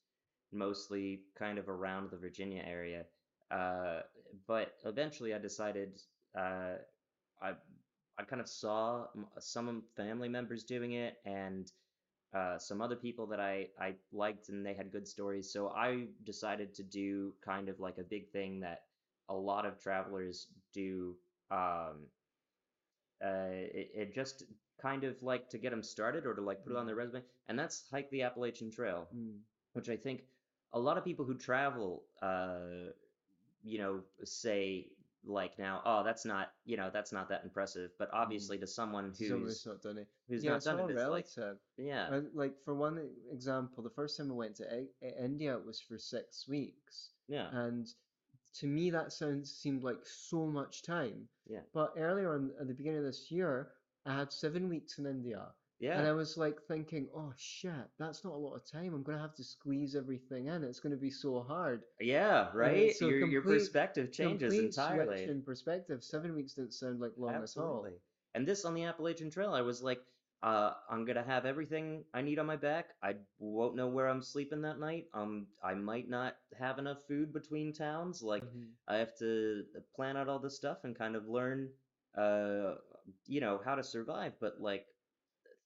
mostly kind of around the Virginia area. Uh, but eventually, I decided uh, I I kind of saw some family members doing it and uh, some other people that I, I liked and they had good stories. So I decided to do kind of like a big thing that a lot of travelers do. Um, uh, it, it just kind of like to get them started or to like put it on their resume, and that's hike the Appalachian Trail Mm. which I think a lot of people who travel, uh, you know, say like now, oh, that's not, you know, that's not that impressive. But obviously, to someone who's who's not done it. who's yeah, not it's done it, it's like, relative. yeah, Uh, like for one example, the first time I went to I- India, it was for six weeks, yeah, and to me that sounds seemed like so much time. Yeah. But earlier on, at the beginning of this year, I had seven weeks in India, Yeah. and I was like thinking, oh shit, that's not a lot of time. I'm gonna have to squeeze everything in. It's gonna be so hard. yeah, right. so your your perspective changes Complete switch entirely. in perspective. Seven weeks didn't sound like long at all. Absolutely. And this on the Appalachian Trail, I was like, uh, I'm gonna have everything I need on my back. I won't know where I'm sleeping that night. Um, I might not have enough food between towns. Like, Mhm. I have to plan out all this stuff and kind of learn, uh, you know, how to survive. But like,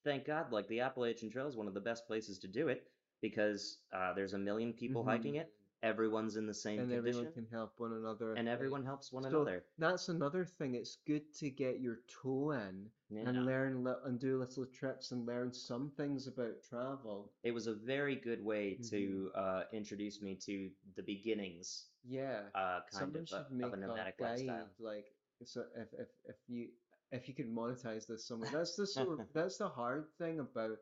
thank God, like the Appalachian Trail is one of the best places to do it because uh, there's a million people Mhm. hiking it. Everyone's in the same And condition, everyone can help one another. and everyone helps one So another. that's another thing. It's good to get your toe in Yeah. and learn and do little trips and learn some things about travel. it was a very good way Mhm. to uh, introduce me to the beginnings, Yeah. uh, kind Someone of, should a, make of a nomadic a lifestyle. like if, so, if if if you if you could monetize this somewhere. That's the sort of, that's the hard thing about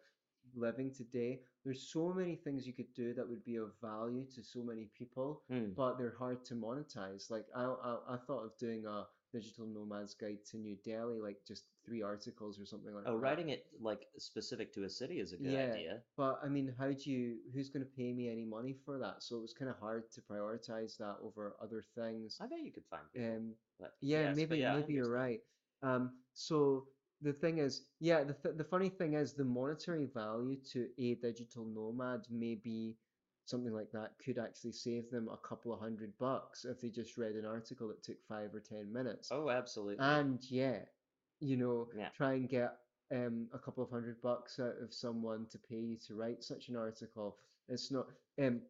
living today. There's so many things you could do that would be of value to so many people, Hmm. but they're hard to monetize. Like I I, I thought of doing a digital nomad's guide to New Delhi, like just three articles or something like Oh, that. writing it like specific to a city is a good Yeah. idea. But I mean, how do you, who's going to pay me any money for that? So it was kind of hard to prioritize that over other things. I bet you could find people. Um, but yeah, yes, maybe yeah, maybe you're right. Um, so the thing is, yeah, the th the funny thing is the monetary value to a digital nomad may be something like that could actually save them a couple of hundred bucks if they just read an article that took five or ten minutes. Oh, absolutely. And yet, you know, Yeah. try and get um, a couple of hundred bucks out of someone to pay you to write such an article. It's not, um,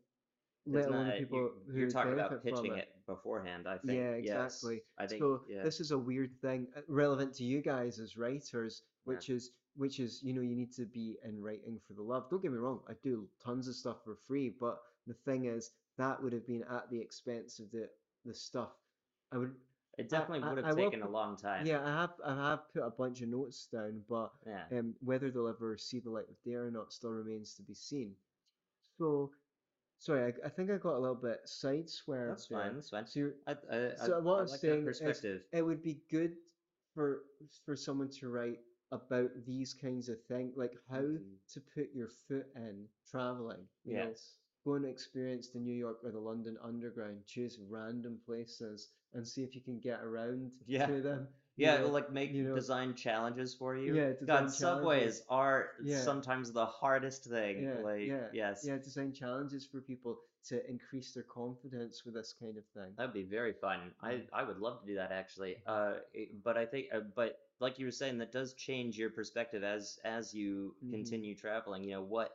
let alone not- people you, who you're talking about pitching it. it beforehand. I think. Yeah, Yes, exactly. I think. So yeah. this is a weird thing relevant to you guys as writers, which is which is you know you need to be in writing for the love. Don't get me wrong, I do tons of stuff for free, but the thing is that would have been at the expense of the the stuff. I would it definitely I- would I have will taken a long time. yeah, I have I have put a bunch of notes down, but Yeah. um, whether they'll ever see the light of day or not still remains to be seen. So, sorry, I, I think I got a little bit sideswept. That's there. fine. That's fine. So you're, I, I, So I, what I I'm like saying perspective. it would be good for for someone to write about these kinds of things, like how Mhm. to put your foot in traveling. You know, Yes. go and experience the New York or the London Underground. Choose random places and see if you can get around Yeah. to them. Yeah, know. it'll like make you know- design challenges for you. Yeah, design God, subways are Yeah. sometimes the hardest thing. Yeah, like, yeah, yes, Yeah, design challenges for people to increase their confidence with this kind of thing. that'd be very fun. I. I would love to do that actually. Uh, but I think, uh, but like you were saying, that does change your perspective as as you Mhm. continue traveling. You know, what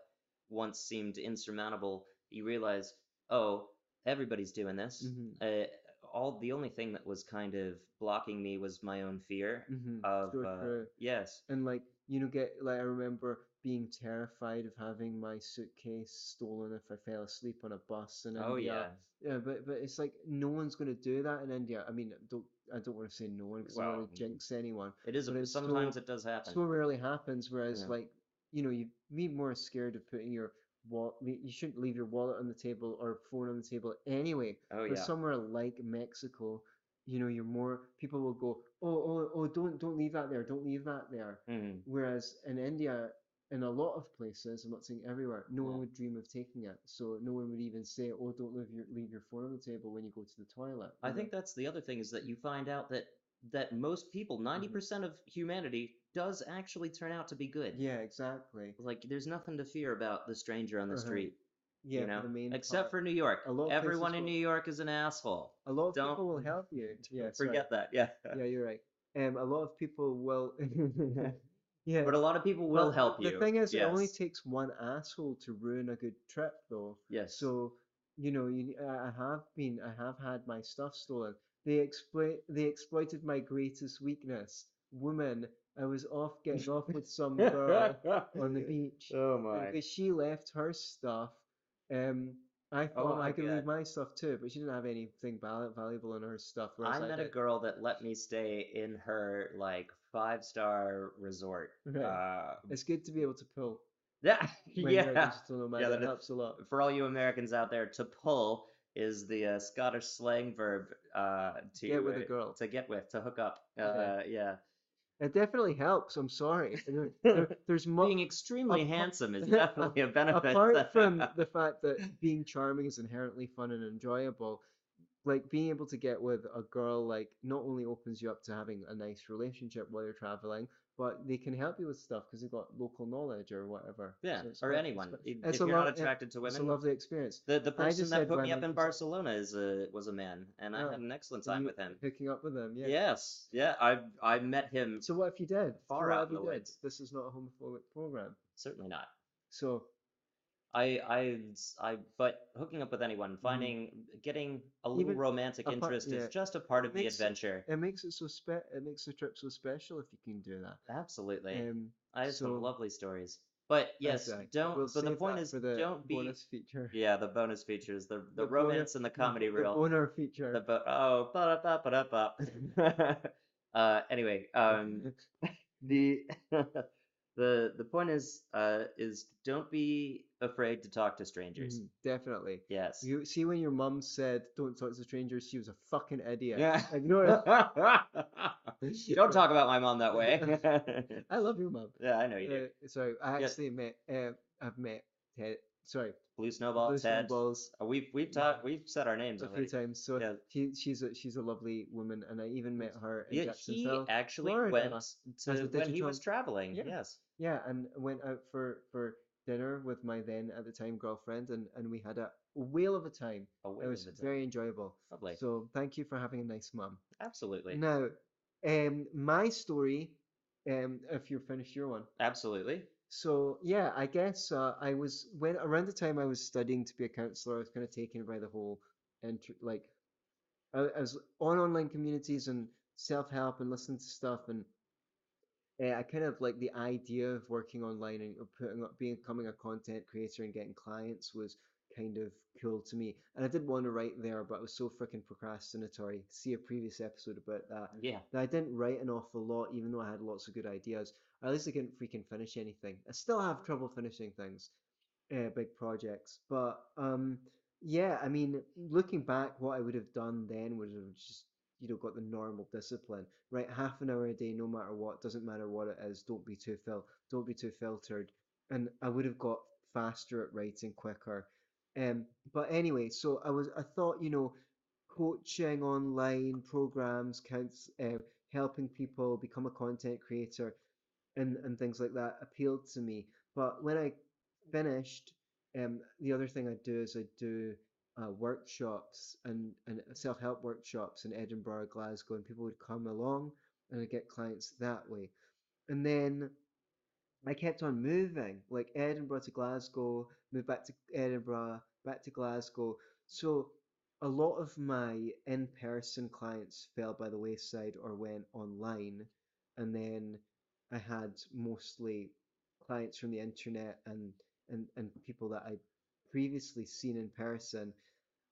once seemed insurmountable, you realize, oh, everybody's doing this. Mhm. Uh, all the only thing that was kind of blocking me was my own fear Mm-hmm. of so uh, yes. and like you know get like i remember being terrified of having my suitcase stolen if i fell asleep on a bus in Oh india yeah. yeah but but it's like no one's going to do that in india i mean don't i don't want to say no one because i don't Well, want to jinx anyone It is. But it's so- sometimes it does happen. so rarely happens whereas Yeah. like you know you'd be more scared of putting your wallet you shouldn't leave your wallet on the table or phone on the table anyway oh but yeah. somewhere like mexico you know you're more people will go oh oh oh don't don't leave that there don't leave that there Mhm. Whereas in India, in a lot of places, I'm not saying everywhere, no Yeah. one would dream of taking it. So no one would even say, "Oh, don't leave your leave your phone on the table when you go to the toilet." I think that's the other thing is that you find out that that most people, 90% Mm-hmm. of humanity, does actually turn out to be good. Yeah, exactly. Like there's nothing to fear about the stranger on the Uh-huh. street. Yeah, you know, the main except part. for New York. A lot of Everyone in will- New York is an asshole. a lot of don't- people will help you. Yeah. Forget that. Yeah. Yeah, you're right. Um, a lot of people will. yeah. But a lot of people will Well, help you. The thing is, it only takes one asshole to ruin a good trip, though. Yes. So, you know, you, I I have been, I have had my stuff stolen. They exploit, they exploited my greatest weakness, woman. I was off getting off with some girl on the beach, Oh my. because she left her stuff. Um, I Oh thought my I could God. leave my stuff too, but she didn't have anything val- valuable in her stuff. I met a girl that let me stay in her like five star resort. Right. Uh, It's good to be able to pull. yeah, a yeah. Yeah, it helps a lot. For all you Americans out there, to pull is the uh, Scottish slang verb uh, to Get with a uh, girl. to get with, to hook up. Uh, Okay. yeah, It definitely helps. I'm sorry. There- there- there's mo- being extremely apart- handsome is definitely a benefit. apart from the fact that being charming is inherently fun and enjoyable, like being able to get with a girl like not only opens you up to having a nice relationship while you're traveling, but they can help you with stuff because they've got local knowledge or whatever. yeah, So or quite- anyone. If it's if a you're not attracted to women It's a lovely experience. the the person that put me up in Barcelona is a was a man, and I Oh, had an excellent time with him. Hooking up with them, yeah. Yes, yeah, I I met him. So what if you did? Far what out in the woods. This is not a homophobic program. Certainly not. So I, I, I, but hooking up with anyone, finding, getting a little Mm-hmm. Even romantic interest yeah. is just a part of the makes adventure. it makes it so spe- it makes the trip so special if you can do that. Absolutely. Um, I had some lovely stories. But yes, exactly. don't. We'll but the save point that is, for the don't be. bonus feature. Yeah, the bonus features, the the, The bonus- romance and the comedy the reel. boner feature. The bo- oh, ba da ba da ba. Uh, anyway, um, the the the point is, uh, is don't be afraid to talk to strangers. Mhm, definitely. Yes. You see when your mum said don't talk to strangers, she was a fucking idiot. Yeah. Ignore it. Don't talk about my mom that way. I love your mum. yeah, I know you do. Uh, sorry, I actually met. Uh, I've met Ted. Sorry, Blue Snowball, Blue Ted. Snowballs Uh, we've we've talked. We've said our names a few times. So Yeah. she, she's a she's a lovely woman, and I even met her in Yeah, he actually Florida, went to when he was traveling. Yeah. Yes. Yeah, and went out for for dinner with my then at the time girlfriend, and and we had a whale of a time. A It whale was of a time. very enjoyable. Lovely. So thank you for having a nice mum. Absolutely. Now, um, my story, um, if you're finished your one. Absolutely. So yeah, I guess uh, I was when around the time I was studying to be a counselor, I was kind of taken by the whole, int- like, I, I was on online communities and self help and listening to stuff, and uh, I kind of like the idea of working online and putting up, becoming a content creator and getting clients was kind of cool to me. And I did want to write there, but I was so freaking procrastinatory. See a previous episode about that Yeah. that I didn't write an awful lot, even though I had lots of good ideas. At least I couldn't freaking finish anything. I still have trouble finishing things, uh, big projects. But um, Yeah, I mean, looking back, what I would have done then would have just, you know, got the normal discipline, right? Half an hour a day, no matter what, doesn't matter what it is. Don't be too fil, don't be too filtered, and I would have got faster at writing quicker. Um, but anyway, so I was, I thought, you know, coaching online programs, counts, uh, helping people become a content creator, and and things like that appealed to me. But when I finished, um, the other thing I do is I do uh, workshops and, and self-help workshops in Edinburgh, Glasgow, and people would come along and I'd get clients that way. And then I kept on moving, like Edinburgh to Glasgow, moved back to Edinburgh, back to Glasgow. So a lot of my in-person clients fell by the wayside or went online, and then I had mostly clients from the internet and and, and people that I'd previously seen in person.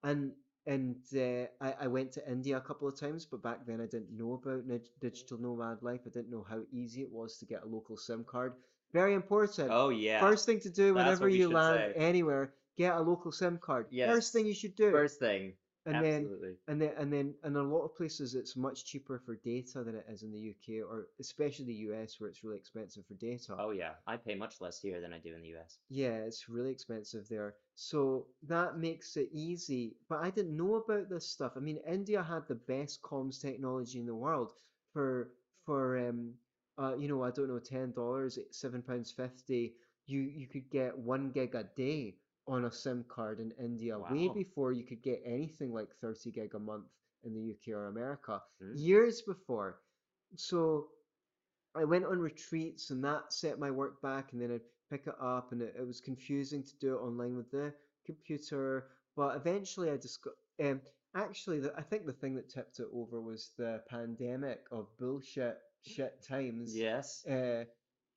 And and uh, I, I went to India a couple of times, but back then I didn't know about nid- digital nomad life. I didn't know how easy it was to get a local SIM card. Very important. Oh yeah. First thing to do whenever you land say. anywhere, get a local SIM card. Yes. First thing you should do. First thing. And then and then and then in a lot of places it's much cheaper for data than it is in the UK or especially the US where it's really expensive for data. Oh yeah. I pay much less here than I do in the US. Yeah, it's really expensive there. So that makes it easy. But I didn't know about this stuff. I mean, India had the best comms technology in the world for for um uh you know, I don't know, ten dollars, seven pounds fifty, you you could get one gig a day on a SIM card in India, way before you could get anything like 30 gig a month in the UK or America. Mm. Years before. So I went on retreats and that set my work back and then I'd pick it up and it, it was confusing to do it online with the computer. But eventually I just got um actually the, I think the thing that tipped it over was the pandemic of bullshit shit times. Yes. Uh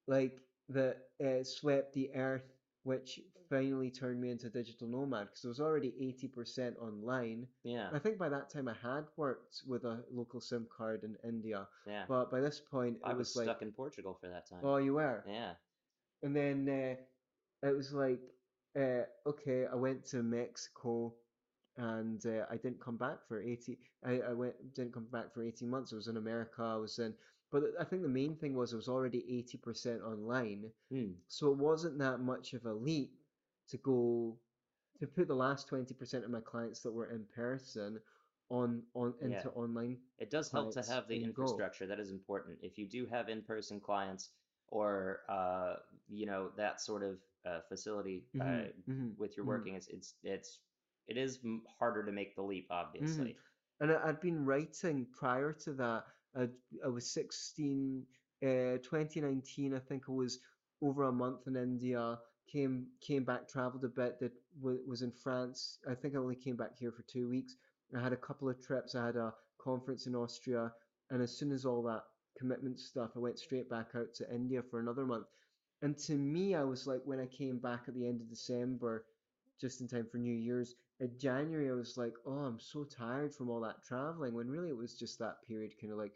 like that uh, swept the earth which finally turned me into a digital nomad because I was already 80% online. Yeah. I think by that time I had worked with a local SIM card in India, Yeah. but by this point I was was like, stuck in Portugal for that time. oh, you were. Yeah. And then uh, it was like, uh, okay, I went to Mexico and uh, I didn't come back for 80, I, I went, didn't come back for 18 months. I was in America, I was in, but I think the main thing was I was already 80% online. Hmm. So it wasn't that much of a leap to go, to put the last 20% of my clients that were in person on, on into Yeah. online. It does help to have the and go. infrastructure. That is important. If you do have in-person clients or uh, you know that sort of uh, facility uh, Mhm, mhm, with your mhm. working, it's it's it's it is harder to make the leap, obviously. And I, I'd been writing prior to that. I, I was 16, uh, 2019, I think I was over a month in India, came came back, traveled a bit, that w- was in France. I think I only came back here for two weeks. I had a couple of trips. I had a conference in Austria. And as soon as all that commitment stuff, I went straight back out to India for another month. And to me, I was like, when I came back at the end of December, just in time for New Year's, in January, I was like, oh, I'm so tired from all that traveling. When really it was just that period, kind of like.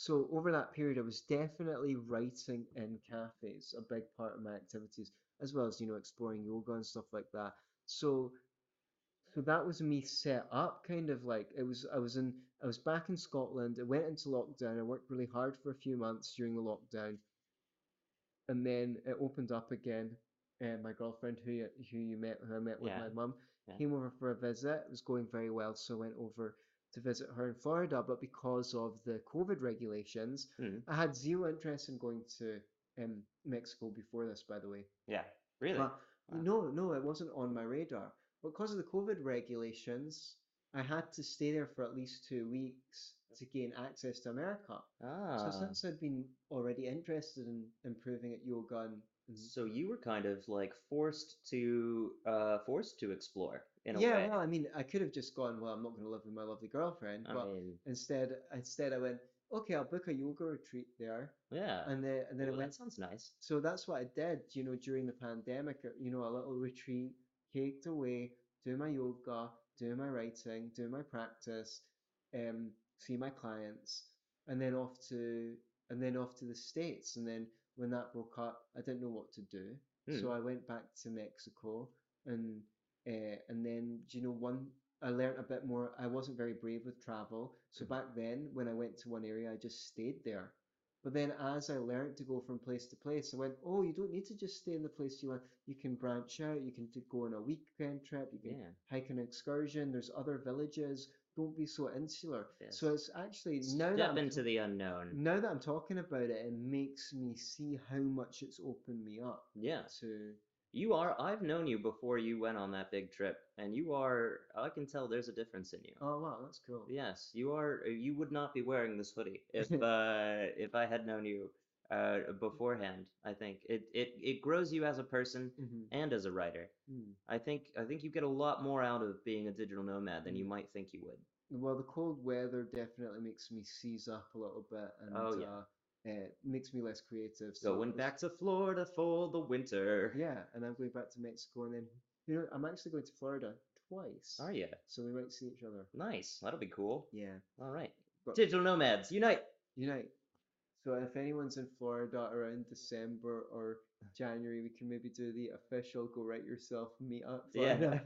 So over that period, I was definitely writing in cafes, a big part of my activities, as well as you know exploring yoga and stuff like that. So, so that was me set up, kind of like it was. I was in, I was back in Scotland. I went into lockdown. I worked really hard for a few months during the lockdown, and then it opened up again. And my girlfriend, who you, who you met, who I met with Yeah. my mum, Yeah. came over for a visit. It was going very well, so I went over to visit her in Florida. But because of the COVID regulations, Hmm. I had zero interest in going to um, Mexico before this, by the way. Yeah. Really. But Wow. no, no, it wasn't on my radar. but Because of the COVID regulations, I had to stay there for at least two weeks to gain access to America. Ah. So since I'd been already interested in improving at yoga and So you were kind of like forced to uh forced to explore in a yeah, way. well, I mean, I could have just gone. Well, I'm not going to live with my lovely girlfriend, I but mean, instead, instead I went. Okay, I'll book a yoga retreat there, yeah. and then and then I Well, went that sounds nice. So that's what I did, you know, during the pandemic, uh, you know, a little retreat, caked away, do my yoga, do my writing, do my practice, um, see my clients, and then off to and then off to the States. And then when that broke up, I didn't know what to do. Hmm. So I went back to Mexico and Uh, and then, do you know, one, I learnt a bit more. I wasn't very brave with travel. So back then, when I went to one area, I just stayed there. But then as I learnt to go from place to place, I went, oh, you don't need to just stay in the place you want. You can branch out. You can t- go on a weekend trip. You can Yeah. hike an excursion. There's other villages. Don't be so insular. So it's actually now that Step I'm into the unknown. now that I'm talking about it, it makes me see how much it's opened me up Yeah. to. You are. I've known you before you went on that big trip, and you are. I can tell there's a difference in you. Oh wow, that's cool. Yes, you are. You would not be wearing this hoodie if uh, if I had known you uh, beforehand. I think it, it it grows you as a person hmm and as a writer. Mm. I think I think you get a lot more out of being a digital nomad than you Mm. might think you would. Well, the cold weather definitely makes me seize up a little bit, and Oh, yeah. uh, it makes me less creative. So Going back to Florida for the winter. Yeah, and I'm going back to Mexico, and then you know I'm actually going to Florida twice. Are you? So we might see each other. Nice. That'll be cool. Yeah. All right. But- Digital nomads unite. Unite. So if anyone's in Florida around December or January, we can maybe do the official go write yourself meetup. Yeah.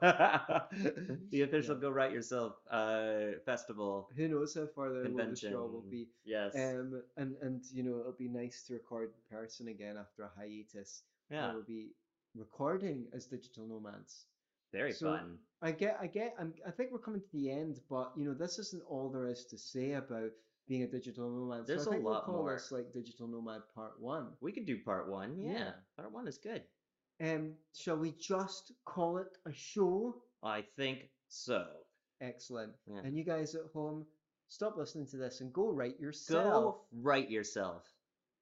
The official Yeah. Go Write Yourself uh, festival Who knows how far the the show will be? Yes. Um, and and you know it'll be nice to record in person again after a hiatus. yeah. We'll be recording as digital nomads. Very so- fun. I get, I get, I'm, I think we're coming to the end, but you know, this isn't all there is to say about being a digital nomad. There's so a we'll lot call more. this like digital nomad part one. We could do part one. Yeah. Yeah. Part one is good. Um, shall we just call it a show? I think so. Excellent. Yeah. And you guys at home, stop listening to this and go write yourself. Go write yourself.